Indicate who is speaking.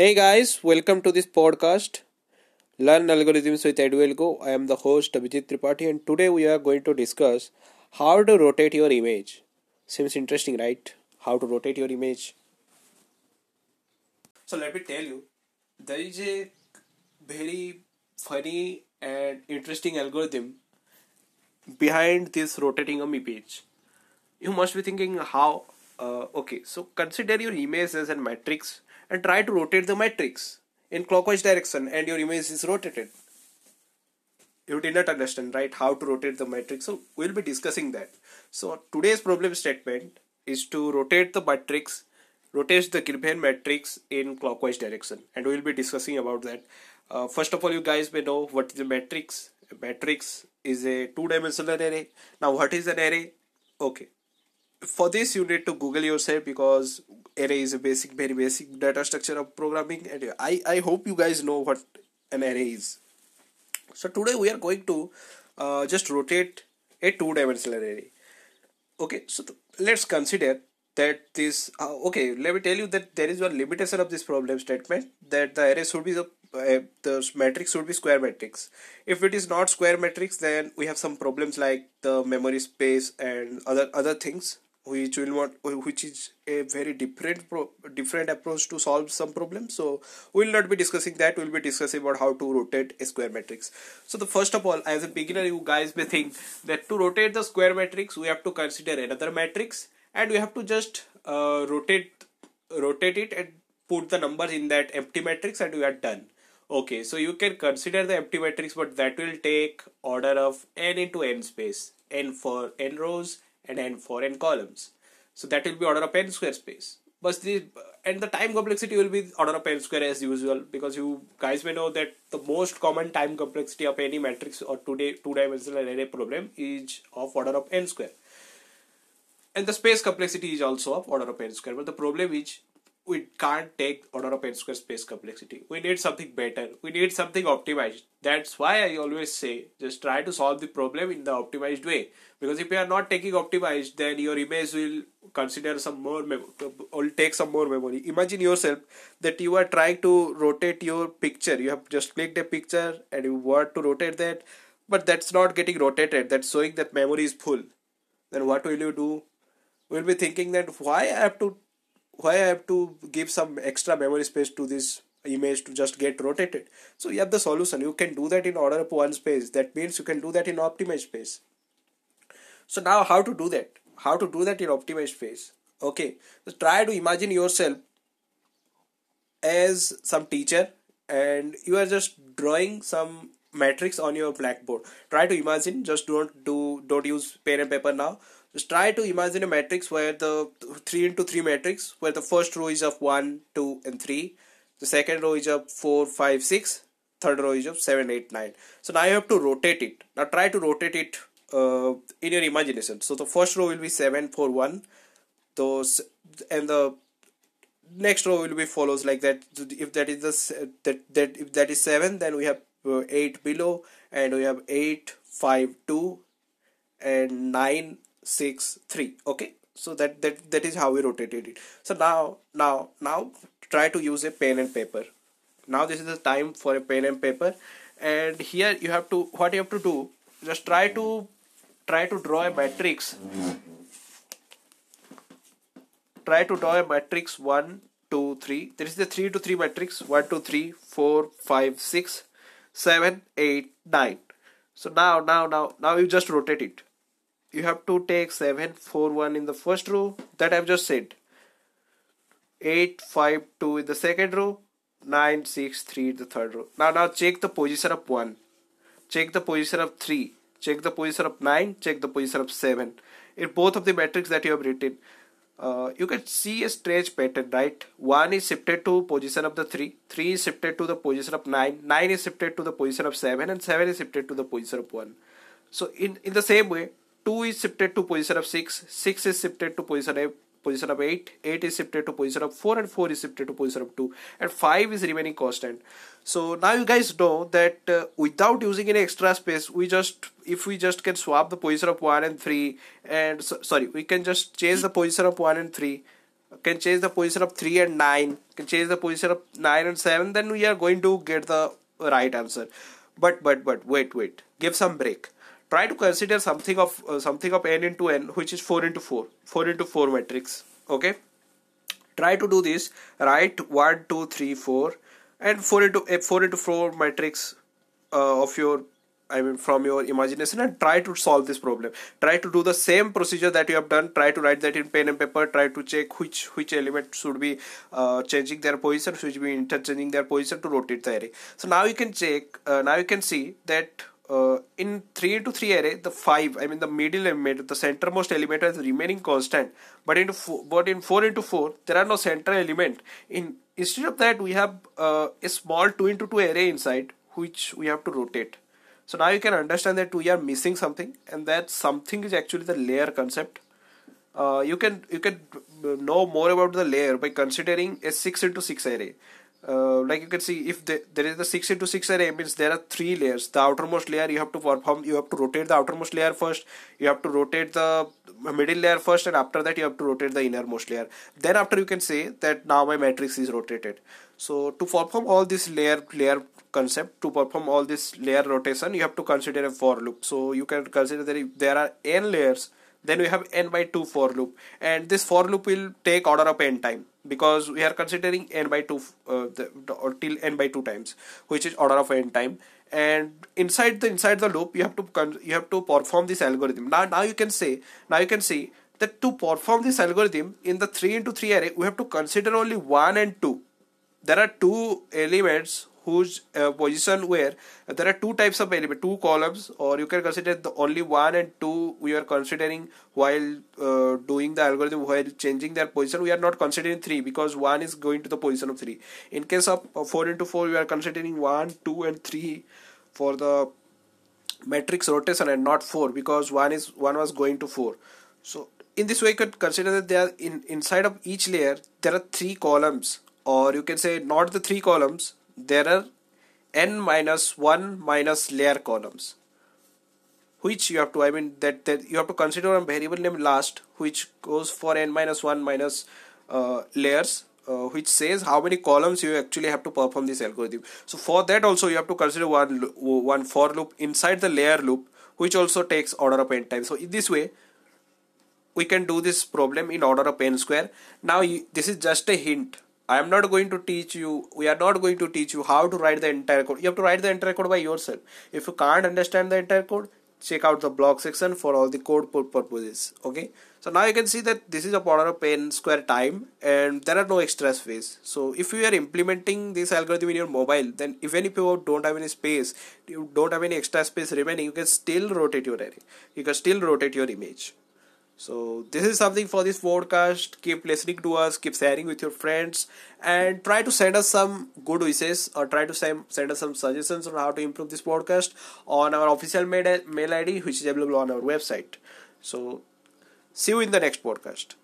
Speaker 1: Hey guys, welcome to this podcast. Learn algorithms with EduElgo. I am the host Abhijit Tripathi, and today we are going to discuss how to rotate your image. Seems interesting, right? How to rotate your image. So let me tell you, there is a very funny and interesting algorithm behind this rotating me page. You must be thinking how. Uh, okay, so consider your image as a matrix and try to rotate the matrix in clockwise direction and your image is rotated. You did not understand right how to rotate the matrix. So we'll be discussing that. So today's problem statement is to rotate the matrix rotate the given matrix in clockwise direction. And we'll be discussing about that. Uh, first of all you guys may know what is a matrix. A matrix is a two dimensional array. Now what is an array? Okay for this you need to google yourself because array is a basic very basic data structure of programming. And i i hope you guys know what an array is. So today we are going to uh, just rotate a two dimensional array. Okay so th- let's consider that this uh, okay let me tell you that there is one limitation of this problem statement that the array should be the uh, the matrix should be square matrix. If it is not square matrix then we have some problems like the memory space and other other things which will want which is a very different pro, different approach to solve some problems. So we will not be discussing that. We will be discussing about how to rotate a square matrix. So the first of all as a beginner you guys may think that to rotate the square matrix we have to consider another matrix and we have to just uh, rotate rotate it and put the numbers in that empty matrix and we are done. Okay so you can consider the empty matrix but that will take order of n into n space n for n rows and n for n columns. So that will be order of n square space. But the and the time complexity will be order of n square as usual because you guys may know that the most common time complexity of any matrix or today two dimensional array problem is of order of n square. And the space complexity is also of order of n square. But the problem is we can't take order of n square space complexity. We need something better. We need something optimized. That's why I always say just try to solve the problem in the optimized way. Because if you are not taking optimized, then your image will consider some more mem- will take some more memory. Imagine yourself that you are trying to rotate your picture. You have just clicked a picture and you want to rotate that, but that's not getting rotated. That's showing that memory is full. Then what will you do? We'll be thinking that why I have to why I have to give some extra memory space to this image to just get rotated. So you have the solution. You can do that in order of one space. That means you can do that in optimized space. So now how to do that? How to do that in optimized space? Okay, so try to imagine yourself as some teacher and you are just drawing some matrix on your blackboard. Try to imagine. Just don't do don't use pen and paper now just try to imagine a matrix where the 3 into 3 matrix where the first row is of 1, 2 and 3. The second row is of 4, 5, 6. Third row is of 7, 8, 9. So now you have to rotate it. Now try to rotate it uh, in your imagination. So the first row will be 7, 4, 1. Those and the next row will be follows like that. If that is the that that if that is 7 then we have uh, 8 below and we have 8, 5, 2 and 9 six three. Okay? So that that that is how we rotated it. So now now now try to use a pen and paper. Now this is the time for a pen and paper. And here you have to what you have to do just try to try to draw a matrix. Try to draw a matrix 1 2 3 there is the 3 to 3 matrix. 1 2 3 4 5 6 7 8 9 so now now now now you just rotate it you have to take 7 4 1 in the first row. That I've just said. 8 5 2 in the second row. 9 6 3 in the third row. Now now check the position of 1 check the position of 3 check the position of 9 check the position of 7 in both of the matrices that you have written uh, you can see a strange pattern right? 1 is shifted to position of the 3 3 is shifted to the position of 9 9 is shifted to the position of 7 and 7 is shifted to the position of 1 so in in the same way 2 is shifted to position of 6 6 is shifted to position of position of 8 8 is shifted to position of 4 and 4 is shifted to position of 2 and 5 is remaining constant. So now you guys know that uh, without using any extra space we just if we just can swap the position of 1 and 3 and so, sorry we can just change the position of 1 and 3 can change the position of 3 and 9 can change the position of 9 and 7 then we are going to get the right answer. But but but wait wait. Give some break try to consider something of uh, something of n into n which is 4 into 4 4 into 4 matrix okay try to do this write 1 2 3 4 and 4 into uh, 4 into 4 matrix uh, of your I mean from your imagination and try to solve this problem. Try to do the same procedure that you have done. Try to write that in pen and paper. Try to check which which element should be uh, changing their position, should be interchanging their position to rotate the array. So now you can check. Uh, now you can see that uh, in 3 into 3 array the 5 I mean the middle element the centermost element is remaining constant but in four, but in 4 into 4 there are no center element in instead of that we have uh, a small 2 into 2 array inside which we have to rotate so now you can understand that we are missing something and that something is actually the layer concept. Uh, you can you can know more about the layer by considering a 6 into 6 array. Uh, like you can see if the, there is the 6 into 6 array means there are three layers. The outermost layer you have to perform you have to rotate the outermost layer first you have to rotate the middle layer first and after that you have to rotate the innermost layer. Then after you can say that now my matrix is rotated. So to perform all this layer layer concept to perform all this layer rotation you have to consider a for loop. So you can consider that if there are n layers then we have n by 2 for loop. And this for loop will take order of n time because we are considering n by 2 uh, the, till n by 2 times which is order of n time. And inside the inside the loop you have to you have to perform this algorithm. Now now you can say now you can see that to perform this algorithm in the 3 into 3 array we have to consider only 1 and 2 there are two elements whose uh, position where there are two types of element two columns or you can consider the only one and two we are considering while uh, doing the algorithm while changing their position we are not considering three because one is going to the position of three. In case of uh, 4 into 4 we are considering 1 2 and 3 for the matrix rotation and not 4 because one is one was going to 4 so in this way you could consider that there in inside of each layer there are three columns or you can say not the three columns there are n minus 1 minus layer columns which you have to I mean that, that you have to consider a variable name last which goes for n minus 1 minus uh, layers uh, which says how many columns you actually have to perform this algorithm so for that also you have to consider one one for loop inside the layer loop which also takes order of n time so in this way we can do this problem in order of n square now this is just a hint I am not going to teach you, we are not going to teach you how to write the entire code. You have to write the entire code by yourself. If you can't understand the entire code, check out the blog section for all the code purposes. Okay. So now you can see that this is a order of n square time and there are no extra space. So if you are implementing this algorithm in your mobile, then even if you don't have any space, you don't have any extra space remaining, you can still rotate your array. You can still rotate your image. So this is something for this podcast. Keep listening to us, keep sharing with your friends, and try to send us some good wishes or try to send, us some suggestions on how to improve this podcast on our official mail, mail ID, which is available on our website. So see you in the next podcast.